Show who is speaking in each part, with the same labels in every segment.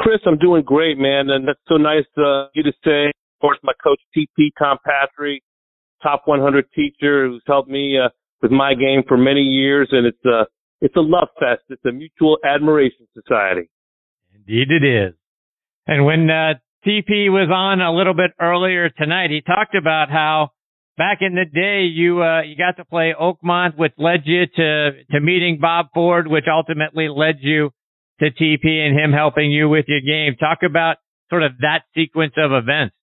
Speaker 1: Chris, I'm doing great, man, and that's so nice uh, you to say. Of course, my coach TP Tom Patri, top 100 teacher who's helped me uh, with my game for many years, and it's a it's a love fest. It's a mutual admiration society.
Speaker 2: Indeed, it is. And when uh, TP was on a little bit earlier tonight, he talked about how back in the day you uh, you got to play Oakmont, which led you to to meeting Bob Ford, which ultimately led you to TP and him helping you with your game. Talk about sort of that sequence of events.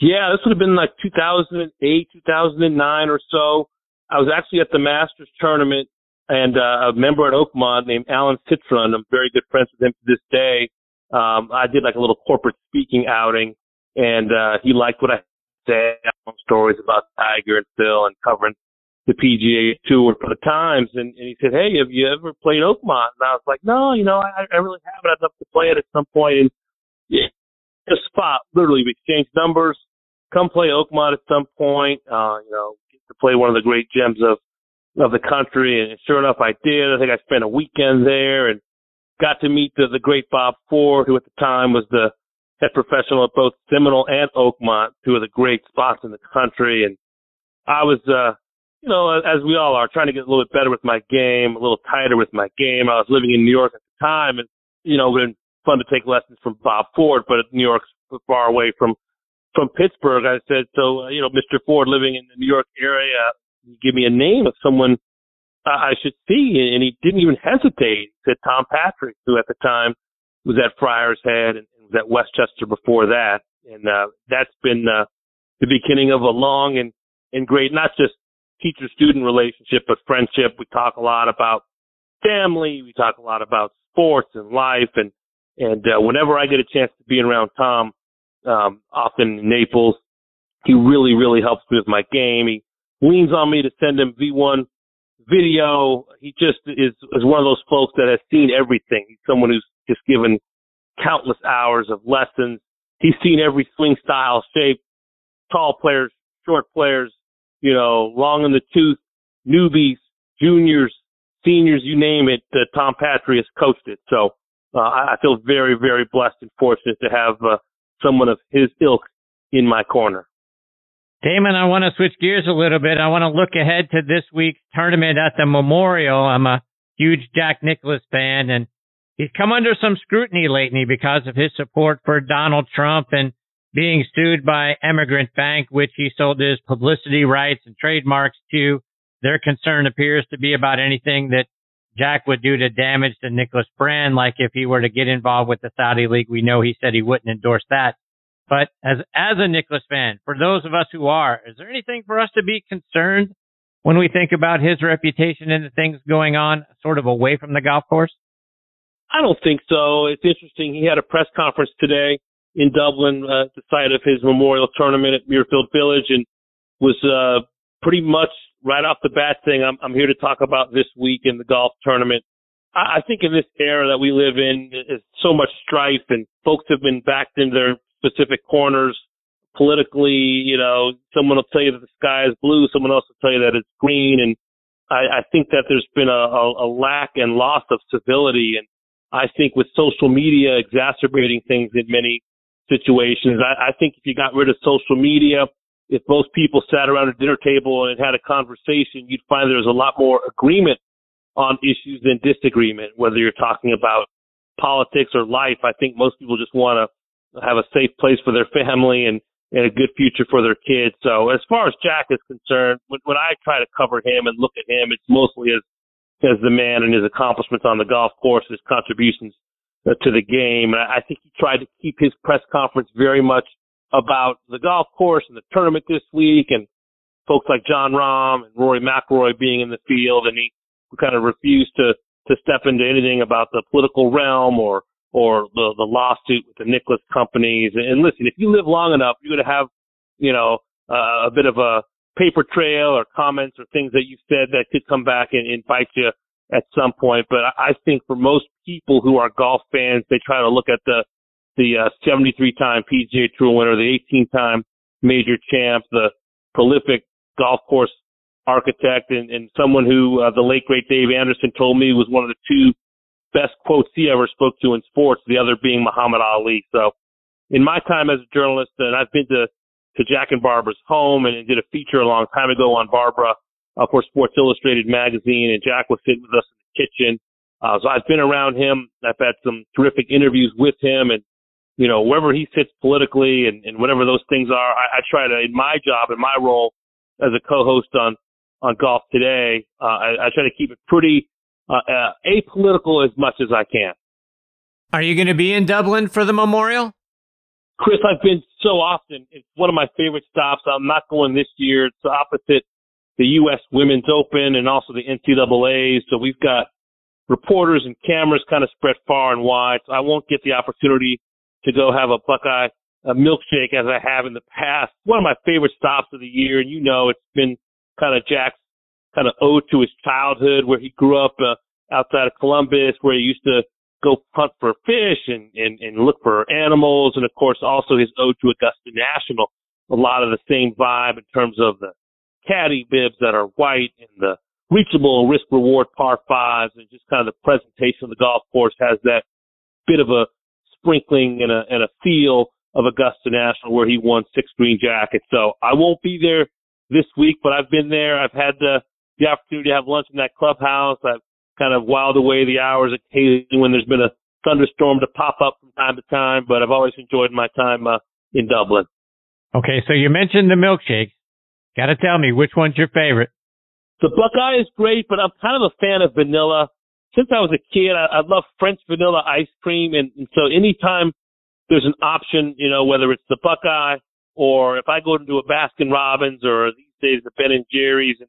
Speaker 1: Yeah, this would have been like 2008, 2009 or so. I was actually at the Masters tournament and uh, a member at Oakmont named Alan Citron. I'm very good friends with him to this day. Um, I did like a little corporate speaking outing and uh, he liked what I said, stories about Tiger and Phil and covering the PGA Tour for the Times, and, and he said, "Hey, have you ever played Oakmont?" And I was like, "No, you know, I, I really haven't. I'd love to play it at some point." And yeah, a spot, literally, we exchanged numbers. Come play Oakmont at some point. Uh, you know, get to play one of the great gems of of the country. And sure enough, I did. I think I spent a weekend there and got to meet the, the great Bob Ford, who at the time was the head professional at both Seminole and Oakmont, two of the great spots in the country. And I was, uh, you know, as we all are, trying to get a little bit better with my game, a little tighter with my game. I was living in New York at the time, and you know, it been fun to take lessons from Bob Ford, but New York's far away from from Pittsburgh. I said, so uh, you know, Mr. Ford, living in the New York area, give me a name of someone I should see, and he didn't even hesitate. He said Tom Patri, who at the time was at Friars Head and was at Westchester before that, and uh, that's been uh, the beginning of a long and and great, not just teacher student relationship, but friendship. We talk a lot about family. We talk a lot about sports and life. And, and, uh, whenever I get a chance to be around Tom, um, often in Naples, he really, really helps me with my game. He leans on me to send him V1 video. He just is, is one of those folks that has seen everything. He's someone who's just given countless hours of lessons. He's seen every swing style, shape, tall players, short players, you know, long in the tooth, newbies, juniors, seniors, you name it. Uh, Tom Patri has coached it. So uh, I feel very, very blessed and fortunate to have uh, someone of his ilk in my corner.
Speaker 2: Damon, I want to switch gears a little bit. I want to look ahead to this week's tournament at the Memorial. I'm a huge Jack Nicklaus fan, and he's come under some scrutiny lately because of his support for Donald Trump and being sued by Emigrant Bank, which he sold his publicity rights and trademarks to. Their concern appears to be about anything that Jack would do to damage the Nicklaus brand, like if he were to get involved with the Saudi League. We know he said he wouldn't endorse that. But as as a Nicklaus fan, for those of us who are, is there anything for us to be concerned when we think about his reputation and the things going on sort of away from the golf course?
Speaker 1: I don't think so. It's interesting. He had a press conference today in Dublin, uh, the site of his memorial tournament at Muirfield Village, and was uh, pretty much right off the bat saying, "I'm, I'm here to talk about this week in the golf tournament." I, I think in this era that we live in, is so much strife, and folks have been backed in their specific corners politically. You know, someone will tell you that the sky is blue, someone else will tell you that it's green, and I, I think that there's been a, a, a lack and loss of civility, and I think with social media exacerbating things in many situations. I, I think if you got rid of social media, if most people sat around a dinner table and had a conversation, you'd find there's a lot more agreement on issues than disagreement, whether you're talking about politics or life. I think most people just want to have a safe place for their family and, and a good future for their kids. So as far as Jack is concerned, when, when I try to cover him and look at him, it's mostly as, as the man and his accomplishments on the golf course, his contributions to the game. And I think he tried to keep his press conference very much about the golf course and the tournament this week and folks like Jon Rahm and Rory McIlroy being in the field. And he kind of refused to, to step into anything about the political realm or, or the, the lawsuit with the Nicklaus companies. And listen, if you live long enough, you're going to have, you know, uh, a bit of a paper trail or comments or things that you said that could come back and, and bite you at some point. But I think for most people who are golf fans, they try to look at the the uh, 73 time PGA Tour winner, the 18 time major champ, the prolific golf course architect, and, and someone who uh, the late great Dave Anderson told me was one of the two best quotes he ever spoke to in sports, the other being Muhammad Ali. So in my time as a journalist, and I've been to, to Jack and Barbara's home and did a feature a long time ago on Barbara uh, for Sports Illustrated magazine, and Jack was sitting with us in the kitchen. Uh, so I've been around him. I've had some terrific interviews with him, and you know wherever he sits politically and, and whatever those things are, I, I try to in my job in my role as a co-host on on Golf Today, uh, I, I try to keep it pretty uh, uh, apolitical as much as I can.
Speaker 2: Are you going to be in Dublin for the memorial?
Speaker 1: Chris, I've been so often. It's one of my favorite stops. I'm not going this year. It's the opposite the U.S. Women's Open and also the NCAA. So we've got reporters and cameras kind of spread far and wide. So I won't get the opportunity to go have a Buckeye a milkshake as I have in the past. One of my favorite stops of the year, and you know it's been kind of Jack's kind of ode to his childhood, where he grew up uh, outside of Columbus, where he used to go hunt for fish and, and and look for animals, and of course also his ode to Augusta National. A lot of the same vibe in terms of the caddy bibs that are white and the reachable risk reward par fives and just kind of the presentation of the golf course has that bit of a sprinkling and a and a feel of Augusta National where he won six green jackets. So I won't be there this week, but I've been there. I've had the the opportunity to have lunch in that clubhouse. I've kind of whiled away the hours occasionally when there's been a thunderstorm to pop up from time to time, but I've always enjoyed my time uh, in Dublin.
Speaker 2: Okay, so you mentioned the milkshakes. Got to tell me which one's your favorite.
Speaker 1: The Buckeye is great, but I'm kind of a fan of vanilla. Since I was a kid, I, I love French vanilla ice cream, and, and so anytime there's an option, you know, whether it's the Buckeye or if I go into a Baskin Robbins or these days the Ben and Jerry's, and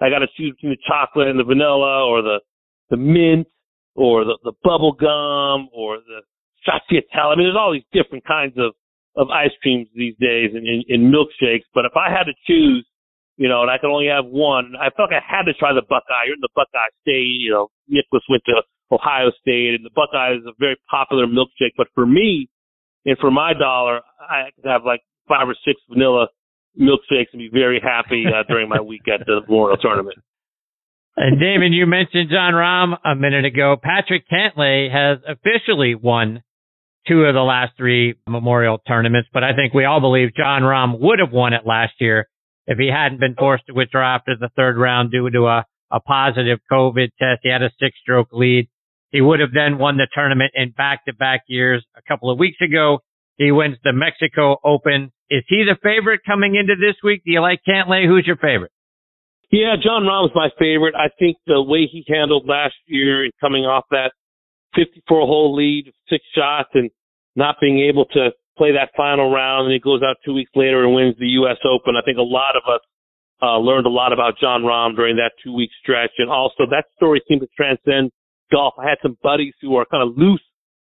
Speaker 1: I got to choose between the chocolate and the vanilla or the the mint or the the bubble gum or the stracciatella. I mean, there's all these different kinds of of ice creams these days and in, in milkshakes. But if I had to choose, you know, and I could only have one, I felt like I had to try the Buckeye. You're in the Buckeye State, you know. Nicklaus went to Ohio State, and the Buckeye is a very popular milkshake. But for me, and for my dollar, I could have like five or six vanilla milkshakes and be very happy uh, during my week at the Memorial Tournament.
Speaker 2: And Damon, you mentioned Jon Rahm a minute ago. Patrick Cantlay has officially won two of the last three Memorial tournaments, but I think we all believe Jon Rahm would have won it last year if he hadn't been forced to withdraw after the third round due to a, a positive COVID test. He had a six stroke lead. He would have then won the tournament in back to back years. A couple of weeks ago, he wins the Mexico Open. Is he the favorite coming into this week? Do you like Cantlay? Who's your favorite?
Speaker 1: Yeah, Jon Rahm's my favorite. I think the way he handled last year and coming off that 54 hole lead, six shots, and not being able to play that final round, and he goes out two weeks later and wins the U.S. Open. I think a lot of us uh, learned a lot about Jon Rahm during that two week stretch, and also that story seemed to transcend golf. I had some buddies who are kind of loose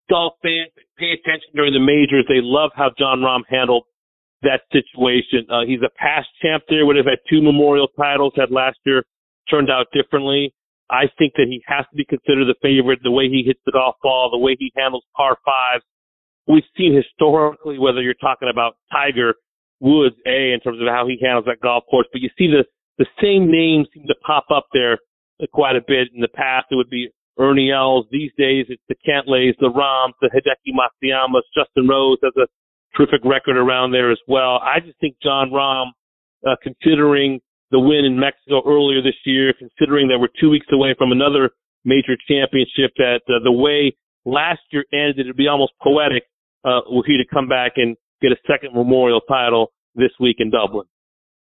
Speaker 1: golf fans that pay attention during the majors. They love how Jon Rahm handled that situation. Uh, he's a past champ there, would have had two memorial titles, had last year turned out differently. I think that he has to be considered the favorite, the way he hits the golf ball, the way he handles par fives. We've seen historically, whether you're talking about Tiger Woods, A, in terms of how he handles that golf course, but you see the, the same names seem to pop up there quite a bit. In the past, it would be Ernie Els. These days, it's the Cantlays, the Rahms, the Hideki Matsuyamas. Justin Rose has a terrific record around there as well. I just think Jon Rahm, uh, considering the win in Mexico earlier this year, considering that we're two weeks away from another major championship, that uh, the way last year ended, it'd be almost poetic uh, were to come back and get a second memorial title this week in Dublin.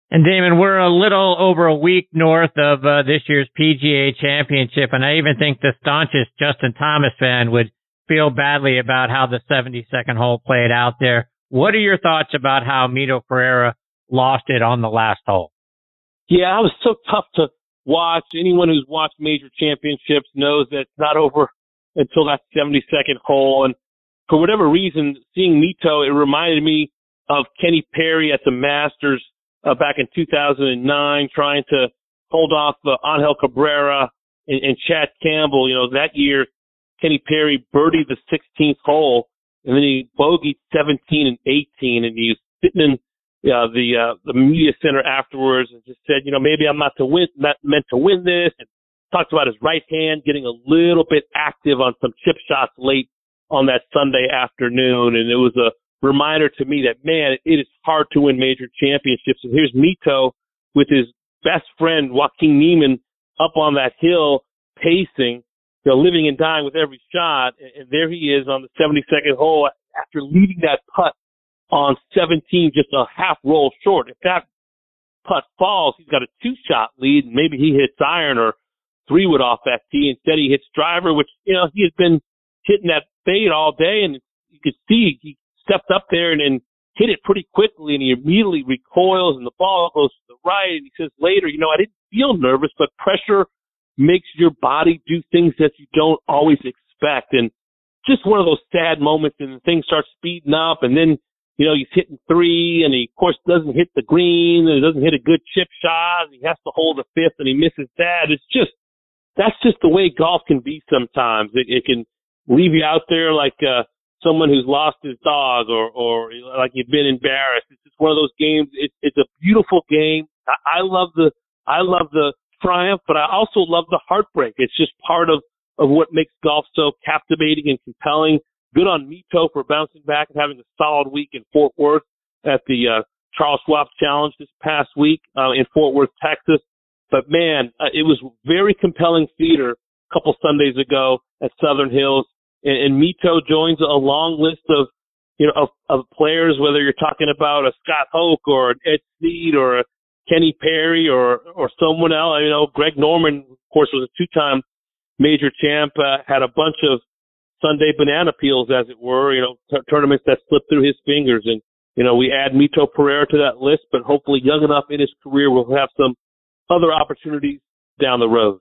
Speaker 2: And Damon, we're a little over a week north of uh, this year's PGA Championship, and I even think the staunchest Justin Thomas fan would feel badly about how the 72nd hole played out there. What are your thoughts about how Mito Pereira lost it on the last hole?
Speaker 1: Yeah, it was so tough to watch. Anyone who's watched major championships knows that it's not over until that 72nd hole. And for whatever reason, seeing Mito, it reminded me of Kenny Perry at the Masters uh, back in 2009, trying to hold off uh, Angel Cabrera and, and Chad Campbell. You know, that year, Kenny Perry birdied the 16th hole, and then he bogeyed 17 and 18, and he was sitting in uh, the uh, the media center afterwards and just said, you know, maybe I'm not to win, not meant to win this. And talked about his right hand getting a little bit active on some chip shots late on that Sunday afternoon. And it was a reminder to me that, man, it is hard to win major championships. And here's Mito with his best friend, Joaquin Niemann, up on that hill pacing, you know, living and dying with every shot. And there he is on the 72nd hole after leading that putt on 17, just a half roll short. If that putt falls, he's got a two shot lead and maybe he hits iron or three wood off that tee. Instead he hits driver, which, you know, he has been hitting that fade all day and you could see he stepped up there and, and hit it pretty quickly and he immediately recoils and the ball goes to the right and he says later, you know, I didn't feel nervous, but pressure makes your body do things that you don't always expect. And just one of those sad moments and things start speeding up and then, you know, he's hitting three and he of course doesn't hit the green and he doesn't hit a good chip shot he has to hold a fifth and he misses that. It's just, that's just the way golf can be sometimes. It, it can leave you out there like, uh, someone who's lost his dog or, or like you've been embarrassed. It's just one of those games. It's, it's a beautiful game. I, I love the, I love the triumph, but I also love the heartbreak. It's just part of, of what makes golf so captivating and compelling. Good on Mito for bouncing back and having a solid week in Fort Worth at the, uh, Charles Schwab Challenge this past week, uh, in Fort Worth, Texas. But man, uh, it was very compelling theater a couple Sundays ago at Southern Hills and, and Mito joins a long list of you know of, of players, whether you're talking about a Scott Hoch or an Ed Sneed or a Kenny Perry or or someone else. You know, Greg Norman, of course, was a two-time major champ. Uh, had a bunch of Sunday banana peels, as it were. You know, t- tournaments that slip through his fingers, and you know, we add Mito Pereira to that list, but hopefully, young enough in his career, we'll have some other opportunities down the road.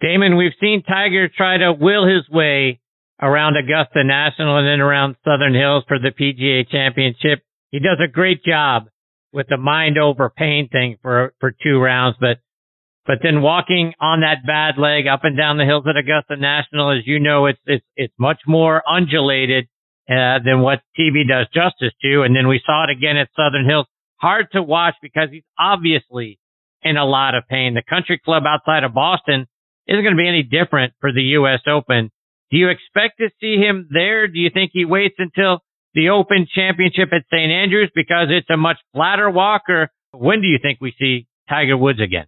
Speaker 2: Damon, we've seen Tiger try to will his way around Augusta National and then around Southern Hills for the PGA Championship. He does a great job with the mind over pain thing for for two rounds, but but then walking on that bad leg up and down the hills at Augusta National, as you know, it's it's it's much more undulated uh, than what TV does justice to. And then we saw it again at Southern Hills. Hard to watch because he's obviously in a lot of pain. The country club outside of Boston isn't going to be any different for the U.S. Open. Do you expect to see him there? Do you think he waits until the Open Championship at St. Andrews because it's a much flatter walk, or when do you think we see Tiger Woods again?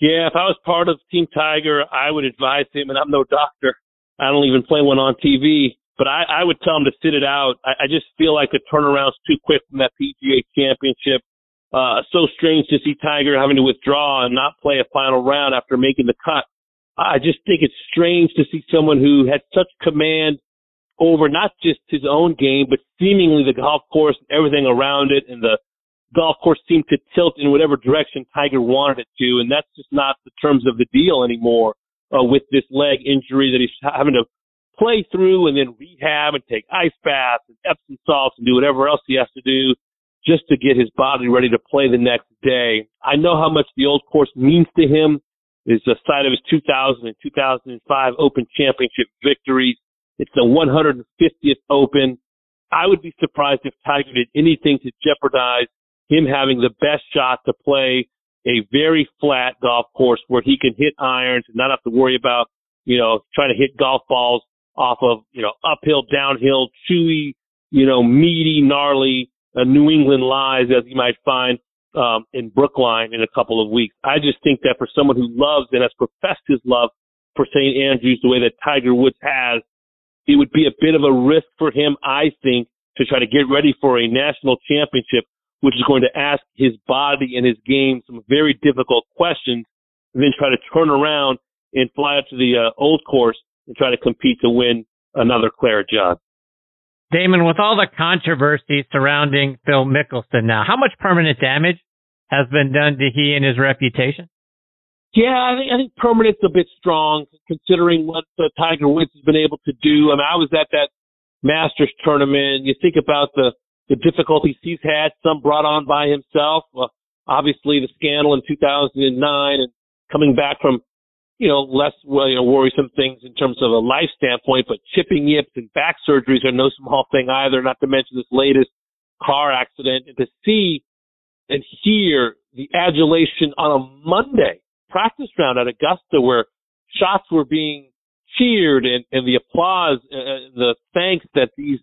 Speaker 1: Yeah, if I was part of Team Tiger, I would advise him, and I'm no doctor. I don't even play one on TV, but I, I would tell him to sit it out. I, I just feel like the turnaround's too quick from that PGA Championship. Uh, so strange to see Tiger having to withdraw and not play a final round after making the cut. I just think it's strange to see someone who had such command over not just his own game, but seemingly the golf course and everything around it. And the golf course seemed to tilt in whatever direction Tiger wanted it to. And that's just not the terms of the deal anymore uh, with this leg injury that he's having to play through and then rehab and take ice baths and Epsom salts and do whatever else he has to do just to get his body ready to play the next day. I know how much the old course means to him is the site of his 2000 and 2005 Open Championship victories. It's the 150th Open. I would be surprised if Tiger did anything to jeopardize him having the best shot to play a very flat golf course where he can hit irons and not have to worry about, you know, trying to hit golf balls off of, you know, uphill, downhill, chewy, you know, meaty, gnarly, uh, New England lies as you might find um, in Brookline in a couple of weeks. I just think that for someone who loves and has professed his love for St. Andrews the way that Tiger Woods has, it would be a bit of a risk for him, I think, to try to get ready for a national championship, which is going to ask his body and his game some very difficult questions, and then try to turn around and fly out to the uh, old course and try to compete to win another Claret Jug.
Speaker 2: Damon, with all the controversy surrounding Phil Mickelson now, how much permanent damage has been done to he and his reputation?
Speaker 1: Yeah, I think I think permanent's a bit strong considering what uh, Tiger Woods has been able to do. I mean, I was at that Masters tournament. You think about the the difficulties he's had, some brought on by himself. Well, obviously the scandal in 2009 and coming back from you know less well, you know worrisome things in terms of a life standpoint, but chipping yips and back surgeries are no small thing either. Not to mention this latest car accident, and to see and hear the adulation on a Monday practice round at Augusta where shots were being cheered and, and the applause, uh, uh, the thanks that these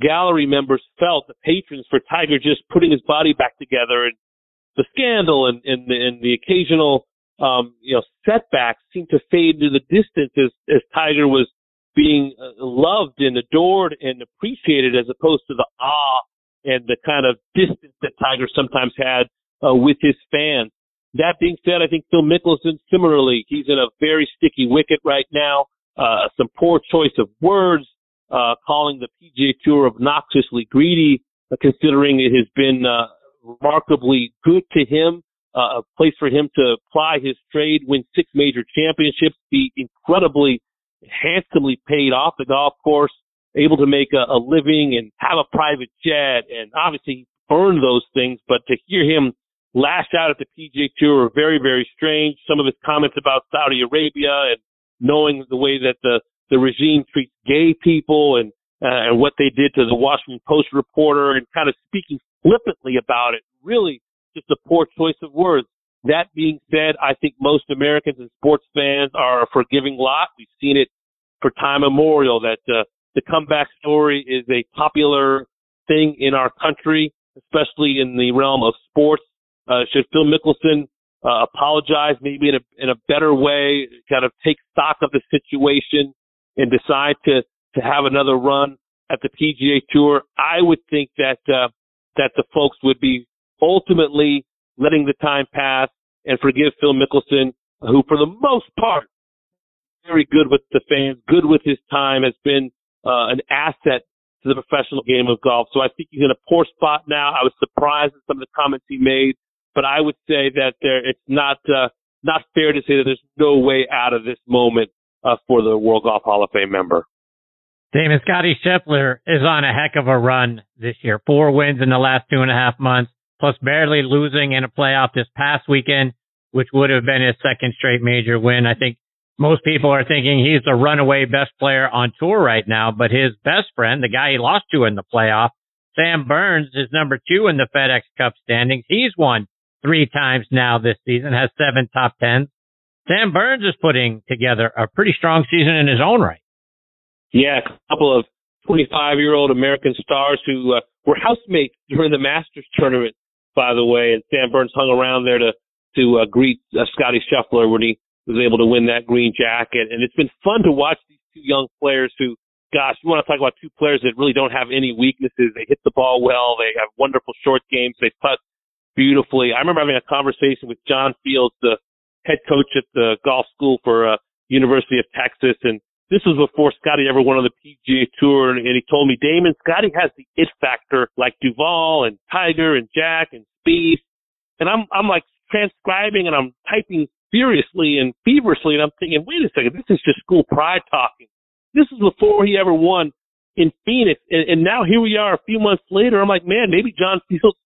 Speaker 1: gallery members felt, the patrons for Tiger just putting his body back together and the scandal and, and, the, and the occasional, um, you know, setbacks seemed to fade into the distance as, as Tiger was being uh, loved and adored and appreciated as opposed to the awe and the kind of distance that Tiger sometimes had uh, with his fans. That being said, I think Phil Mickelson similarly, he's in a very sticky wicket right now. Uh, some poor choice of words, uh, calling the PGA Tour obnoxiously greedy, uh, considering it has been uh, remarkably good to him, uh, a place for him to ply his trade, win six major championships, be incredibly handsomely paid off the golf course, able to make a, a living and have a private jet, and obviously earn those things. But to hear him lash out at the PGA Tour are very, very strange. Some of his comments about Saudi Arabia and knowing the way that the the regime treats gay people and uh, and what they did to the Washington Post reporter and kind of speaking flippantly about it. Really, just a poor choice of words. That being said, I think most Americans and sports fans are a forgiving lot. We've seen it for time immemorial that uh, the comeback story is a popular thing in our country, especially in the realm of sports. Uh, should Phil Mickelson uh, apologize maybe in a in a better way, kind of take stock of the situation and decide to to have another run at the PGA Tour? I would think that uh, that the folks would be ultimately letting the time pass and forgive Phil Mickelson, who for the most part, very good with the fans, good with his time, has been uh, an asset to the professional game of golf. So I think he's in a poor spot now. I was surprised at some of the comments he made, but I would say that there, it's not uh, not fair to say that there's no way out of this moment uh, for the World Golf Hall of Fame member.
Speaker 2: Damon Scotty Scheffler is on a heck of a run this year. Four wins in the last two and a half months, plus barely losing in a playoff this past weekend, which would have been his second straight major win. I think most people are thinking he's the runaway best player on tour right now, but his best friend, the guy he lost to in the playoff, Sam Burns, is number two in the FedEx Cup standings. He's won three times now this season, has seven top tens. Sam Burns is putting together a pretty strong season in his own right.
Speaker 1: Yeah, a couple of 25 year old American stars who uh, were housemates during the Masters tournament, by the way, and Sam Burns hung around there to to uh, greet uh, Scotty Scheffler when he was able to win that green jacket. And it's been fun to watch these two young players who, gosh, you want to talk about two players that really don't have any weaknesses. They hit the ball well. They have wonderful short games. They putt beautifully. I remember having a conversation with John Fields, the head coach at the golf school for uh, University of Texas, and this was before Scotty ever won on the PGA Tour, and, and he told me, Damon, Scotty has the it factor like Duval and Tiger and Jack and Spieth, and I'm I'm like transcribing and I'm typing furiously and feverishly, and I'm thinking, wait a second, this is just school pride talking. This is before he ever won in Phoenix, and, and now here we are a few months later. I'm like, man, maybe John Fields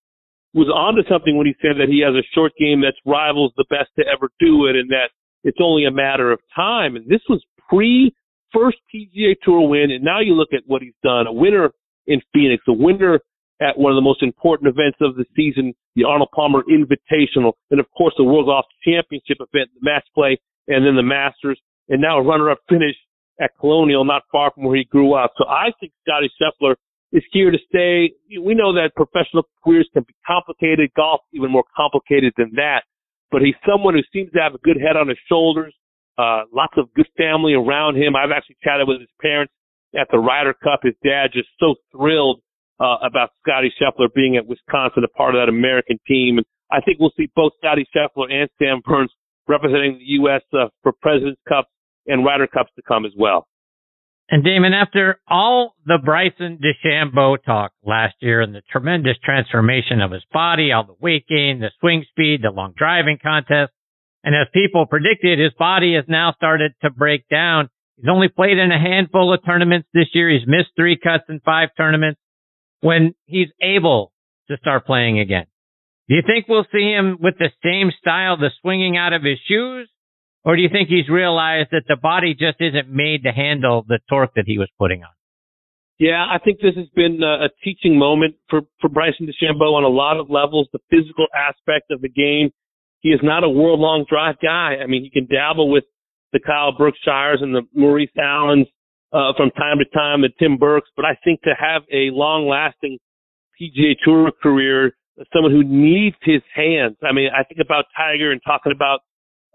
Speaker 1: was onto something when he said that he has a short game that rivals the best to ever do it, and that it's only a matter of time. And this was pre first PGA Tour win, and now you look at what he's done: a winner in Phoenix, a winner at one of the most important events of the season, the Arnold Palmer Invitational, and of course the World Golf Championship event, the match play, and then the Masters, and now a runner-up finish at Colonial, not far from where he grew up. So I think Scotty Scheffler is here to stay. We know that professional careers can be complicated, golf even more complicated than that. But he's someone who seems to have a good head on his shoulders, uh, lots of good family around him. I've actually chatted with his parents at the Ryder Cup. His dad just so thrilled uh, about Scotty Scheffler being at Wisconsin, a part of that American team. And I think we'll see both Scotty Scheffler and Sam Burns representing the U.S. Uh, for President's Cups and Ryder Cups to come as well.
Speaker 2: And Damon, after all the Bryson DeChambeau talk last year and the tremendous transformation of his body, all the weight gain, the swing speed, the long driving contest, and as people predicted, his body has now started to break down. He's only played in a handful of tournaments this year. He's missed three cuts in five tournaments when he's able to start playing again. Do you think we'll see him with the same style, the swinging out of his shoes? Or do you think he's realized that the body just isn't made to handle the torque that he was putting on?
Speaker 1: Yeah, I think this has been a, teaching moment for, for Bryson DeChambeau on a lot of levels. The physical aspect of the game. He is not a world long drive guy. I mean, he can dabble with the Kyle Berkshires and the Maurice Allens uh, from time to time, the Tim Burkes. But I think to have a long-lasting PGA Tour career, someone who needs his hands. I mean, I think about Tiger and talking about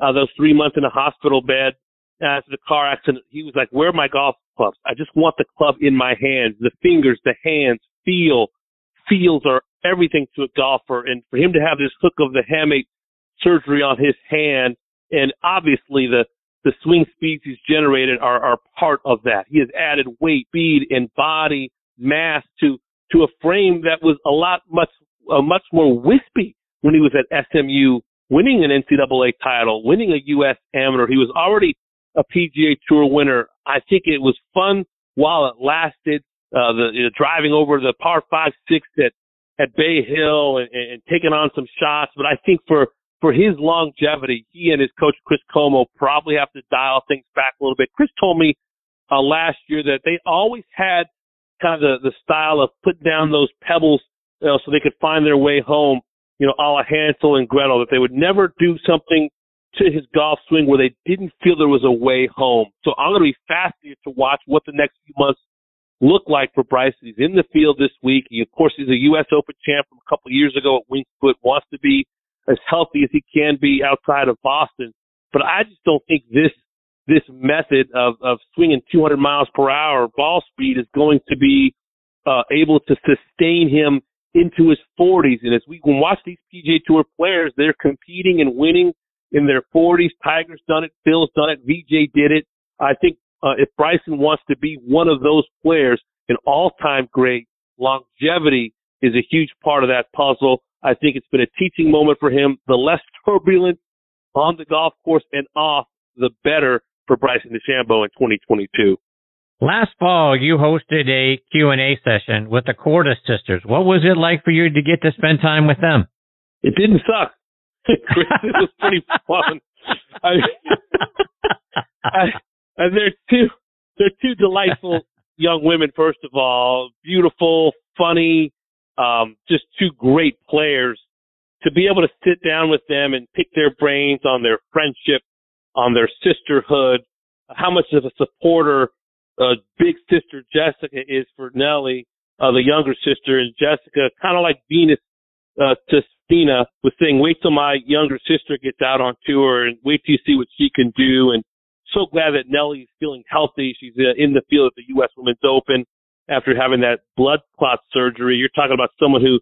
Speaker 1: uh, those three months in a hospital bed after the car accident. He was like, "Where are my golf clubs? I just want the club in my hands. The fingers, the hands, feel, feels are everything to a golfer. And for him to have this hook of the hamate surgery on his hand, and obviously the the swing speeds he's generated are, are part of that. He has added weight, speed, and body mass to to a frame that was a lot much uh, much more wispy when he was at SMU, winning an NCAA title, winning a U.S. Amateur. He was already a PGA Tour winner. I think it was fun while it lasted. Uh, the know, driving over the par five six at at Bay Hill and, and taking on some shots, but I think for for his longevity, he and his coach Chris Como probably have to dial things back a little bit. Chris told me uh, last year that they always had kind of the, the style of putting down those pebbles you know, so they could find their way home, you know, a la Hansel and Gretel, that they would never do something to his golf swing where they didn't feel there was a way home. So I'm going to be fascinated to watch what the next few months look like for Bryson. He's in the field this week. He, of course, he's a U.S. Open champ from a couple years ago at Winged Foot, wants to be as healthy as he can be outside of Boston. But I just don't think this this method of, of swinging 200 miles per hour ball speed is going to be uh, able to sustain him into his 40s. And as we can watch these PGA Tour players, they're competing and winning in their 40s. Tiger's done it. Phil's done it. VJ did it. I think uh, if Bryson wants to be one of those players, an all-time great, longevity is a huge part of that puzzle. I think it's been a teaching moment for him. The less turbulent on the golf course and off, the better for Bryson DeChambeau in 2022.
Speaker 2: Last fall, you hosted a Q&A session with the Korda sisters. What was it like for you to get to spend time with them?
Speaker 1: It didn't suck. it was pretty fun. I, I, they're two, they're two delightful young women. First of all, beautiful, funny, um, just two great players. To be able to sit down with them and pick their brains on their friendship, on their sisterhood, how much of a supporter uh, big sister Jessica is for Nelly, uh, the younger sister, and Jessica, kind of like Venus uh, to Stina, was saying, wait till my younger sister gets out on tour and wait till you see what she can do. And so glad that Nelly is feeling healthy. She's uh, in the field at the U.S. Women's Open after having that blood clot surgery. You're talking about someone who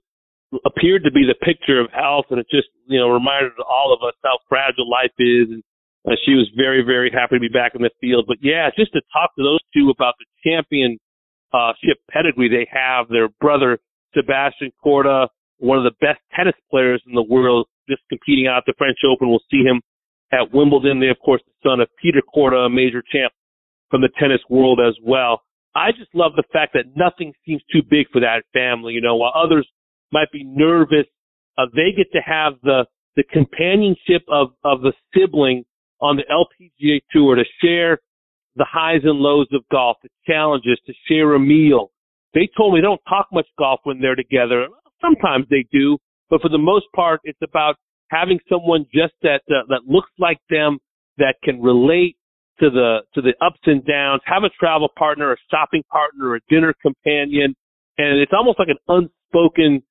Speaker 1: appeared to be the picture of health, and it just you know reminded all of us how fragile life is. And uh, she was very very happy to be back in the field. But yeah, just to talk to those two about the championship pedigree they have. Their brother Sebastian Korda, one of the best tennis players in the world, just competing out the French Open. We'll see him at Wimbledon. They of course the son of Peter Korda, a major champ from the tennis world as well. I just love the fact that nothing seems too big for that family. You know, while others might be nervous, uh, they get to have the the companionship of of the sibling on the LPGA tour to share the highs and lows of golf, the challenges, to share a meal. They told me they don't talk much golf when they're together. Sometimes they do, but for the most part, it's about having someone just that uh, that looks like them, that can relate, to the to the ups and downs, have a travel partner, a shopping partner, a dinner companion, and it's almost like an unspoken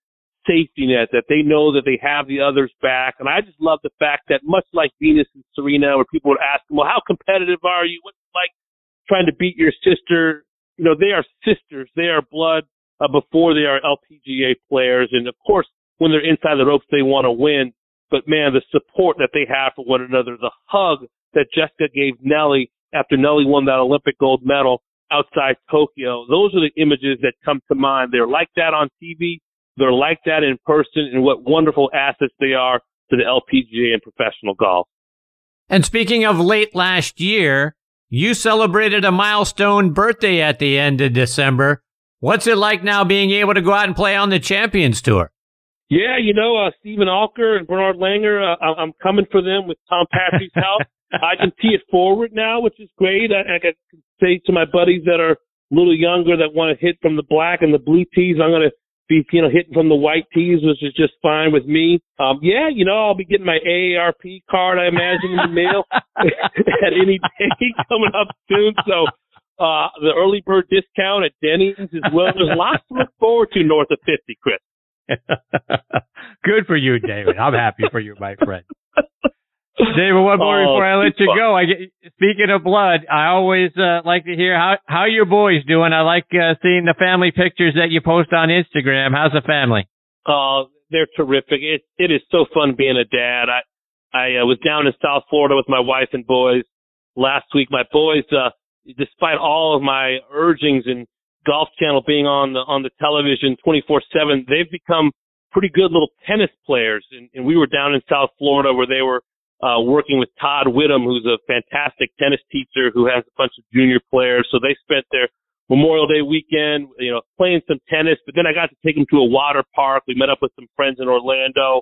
Speaker 1: safety net that they know that they have the others back. And I just love the fact that much like Venus and Serena, where people would ask them, well, how competitive are you? What's it like trying to beat your sister? You know, they are sisters. They are blood uh, before they are LPGA players. And of course, when they're inside the ropes, they want to win. But man, the support that they have for one another, the hug that Jessica gave Nelly after Nelly won that Olympic gold medal outside Tokyo. Those are the images that come to mind. They're like that on TV. They're like that in person and what wonderful assets they are to the LPGA and professional golf.
Speaker 2: And speaking of late last year, you celebrated a milestone birthday at the end of December. What's it like now being able to go out and play on the Champions Tour?
Speaker 1: Yeah, you know, uh, Steven Alker and Bernard Langer, uh, I'm coming for them with Tom Patri's help. I can tee it forward now, which is great. I, I can say to my buddies that are a little younger that want to hit from the black and the blue tees, I'm going to you know, hitting from the white tees, which is just fine with me. Um, yeah, you know, I'll be getting my AARP card, I imagine, in the mail at any day coming up soon. So, uh, the early bird discount at Denny's as well. There's lots to look forward to north of 50, Chris.
Speaker 2: Good for you, David. I'm happy for you, my friend. David, one more
Speaker 1: Oh,
Speaker 2: before I let you
Speaker 1: fun.
Speaker 2: go. I get, speaking of blood, I always uh, like to hear how how your boys doing. I like uh, seeing the family pictures that you post on Instagram. How's the family?
Speaker 1: Uh, they're terrific. It it is so fun being a dad. I I uh, was down in South Florida with my wife and boys last week. My boys, uh, despite all of my urgings and Golf Channel being on the on the television 24/7, they've become pretty good little tennis players. And, and we were down in South Florida where they were uh, working with Todd Whittam, who's a fantastic tennis teacher who has a bunch of junior players. So they spent their Memorial Day weekend, you know, playing some tennis, but then I got to take them to a water park. We met up with some friends in Orlando.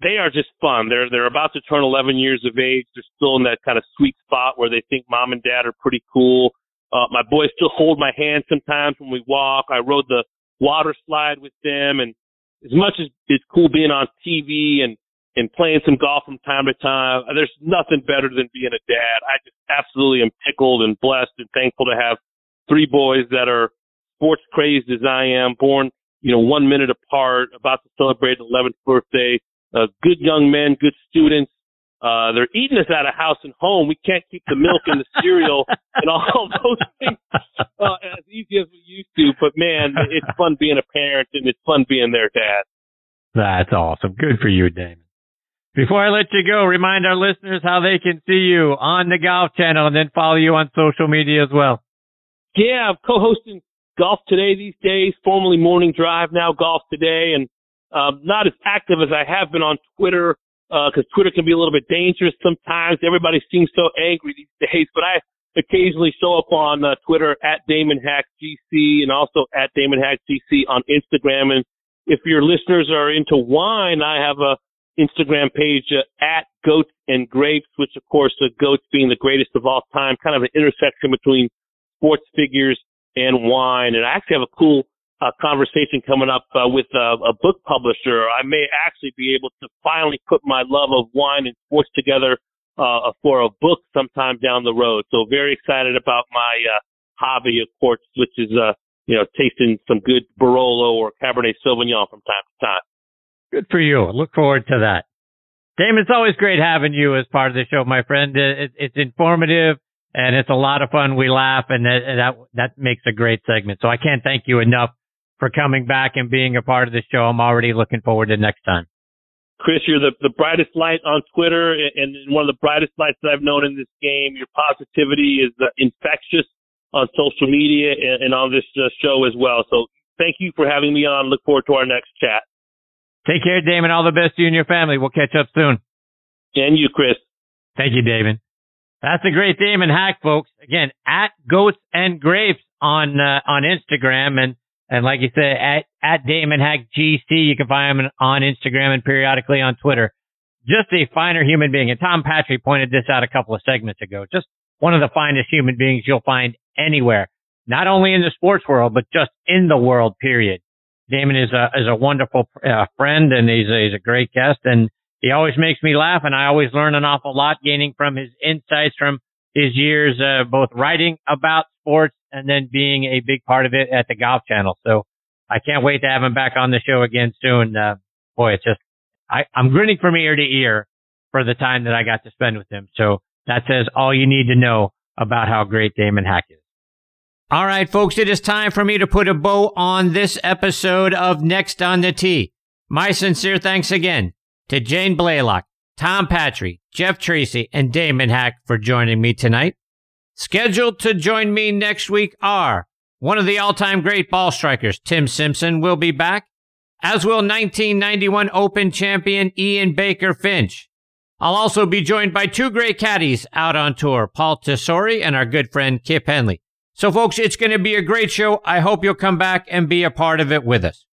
Speaker 1: They are just fun. They're they're about to turn 11 years of age. They're still in that kind of sweet spot where they think mom and dad are pretty cool. Uh, my boys still hold my hand sometimes when we walk. I rode the water slide with them, and as much as it's cool being on TV and and playing some golf from time to time, there's nothing better than being a dad. I just absolutely am tickled and blessed and thankful to have three boys that are sports crazed as I am, born, you know, one minute apart, about to celebrate an 11th birthday, uh, good young men, good students. Uh, they're eating us out of house and home. We can't keep the milk and the cereal and all those things uh, as easy as we used to. But man, it's fun being a parent and it's fun being their dad.
Speaker 2: That's awesome. Good for you, Damon. Before I let you go, remind our listeners how they can see you on the Golf Channel and then follow you on social media as well.
Speaker 1: Yeah, I'm co-hosting Golf Today these days, formerly Morning Drive, now Golf Today, and um, not as active as I have been on Twitter because Twitter can be a little bit dangerous sometimes. Everybody seems so angry these days, but I occasionally show up on uh, Twitter at Damon Hack GC and also at Damon Hack GC on Instagram. And if your listeners are into wine, I have a Instagram page uh, at Goats and Grapes, which of course the goats being the greatest of all time, kind of an intersection between sports figures and wine. And I actually have a cool uh, conversation coming up uh, with uh, a book publisher. I may actually be able to finally put my love of wine and sports together uh, for a book sometime down the road. So very excited about my uh, hobby, of course, which is uh, you know tasting some good Barolo or Cabernet Sauvignon from time to time.
Speaker 2: Good for you. I look forward to that. Damon, it's always great having you as part of the show, my friend. It, it's informative and it's a lot of fun. We laugh and that, that, that makes a great segment. So I can't thank you enough for coming back and being a part of the show. I'm already looking forward to next time.
Speaker 1: Chris, you're the, the brightest light on Twitter and one of the brightest lights that I've known in this game. Your positivity is infectious on social media and, and on this uh, show as well. So thank you for having me on. Look forward to our next chat.
Speaker 2: Take care, Damon. All the best to you and your family. We'll catch up soon.
Speaker 1: And you, Chris.
Speaker 2: Thank you, Damon. That's a great Damon Hack, folks. Again, at Goats and Grapes on uh, on Instagram, and and like you said, at at Damon Hack GC. You can find him on Instagram and periodically on Twitter. Just a finer human being. And Tom Patrick pointed this out a couple of segments ago. Just one of the finest human beings you'll find anywhere, not only in the sports world, but just in the world. Period. Damon is a is a wonderful uh, friend, and he's a, he's a great guest, and he always makes me laugh, and I always learn an awful lot, gaining from his insights from his years, uh, both writing about sports and then being a big part of it at the Golf Channel. So I can't wait to have him back on the show again soon. Uh, boy, it's just I, I'm grinning from ear to ear for the time that I got to spend with him. So that says all you need to know about how great Damon Hack is. All right, folks, it is time for me to put a bow on this episode of Next on the Tee. My sincere thanks again to Jane Blalock, Tom Patri, Jeff Tracy, and Damon Hack for joining me tonight. Scheduled to join me next week are one of the all-time great ball strikers, Tim Simpson, will be back, as will 1991 Open champion Ian Baker Finch. I'll also be joined by two great caddies out on tour, Paul Tesori and our good friend Kip Henley. So folks, it's going to be a great show. I hope you'll come back and be a part of it with us.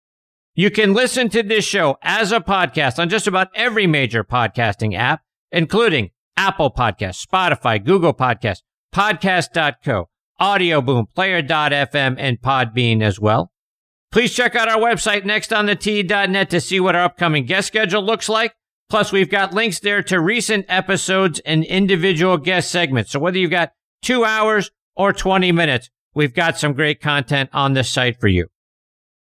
Speaker 2: You can listen to this show as a podcast on just about every major podcasting app, including Apple Podcasts, Spotify, Google Podcasts, Podcast.co, Audio Boom, Player.fm, and Podbean as well. Please check out our website, nextonthe to see what our upcoming guest schedule looks like. Plus, we've got links there to recent episodes and individual guest segments. So whether you've got two hours or 20 minutes, we've got some great content on this site for you.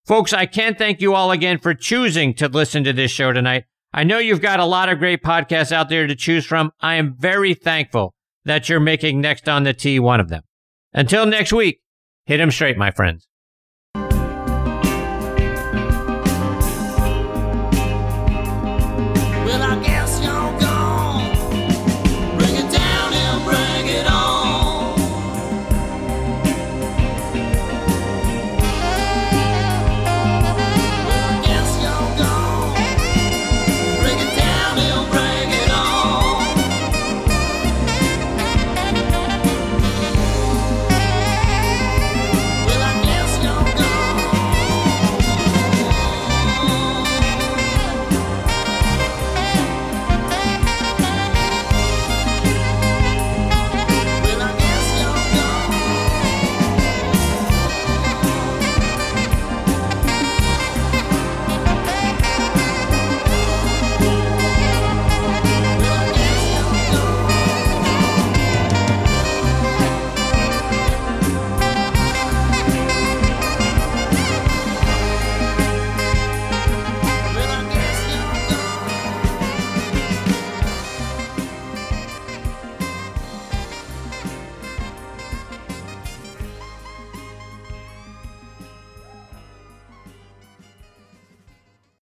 Speaker 2: Folks, I can't thank you all again for choosing to listen to this show tonight. I know you've got a lot of great podcasts out there to choose from. I am very thankful that you're making Next on the Tee one of them. Until next week, hit 'em straight, my friends.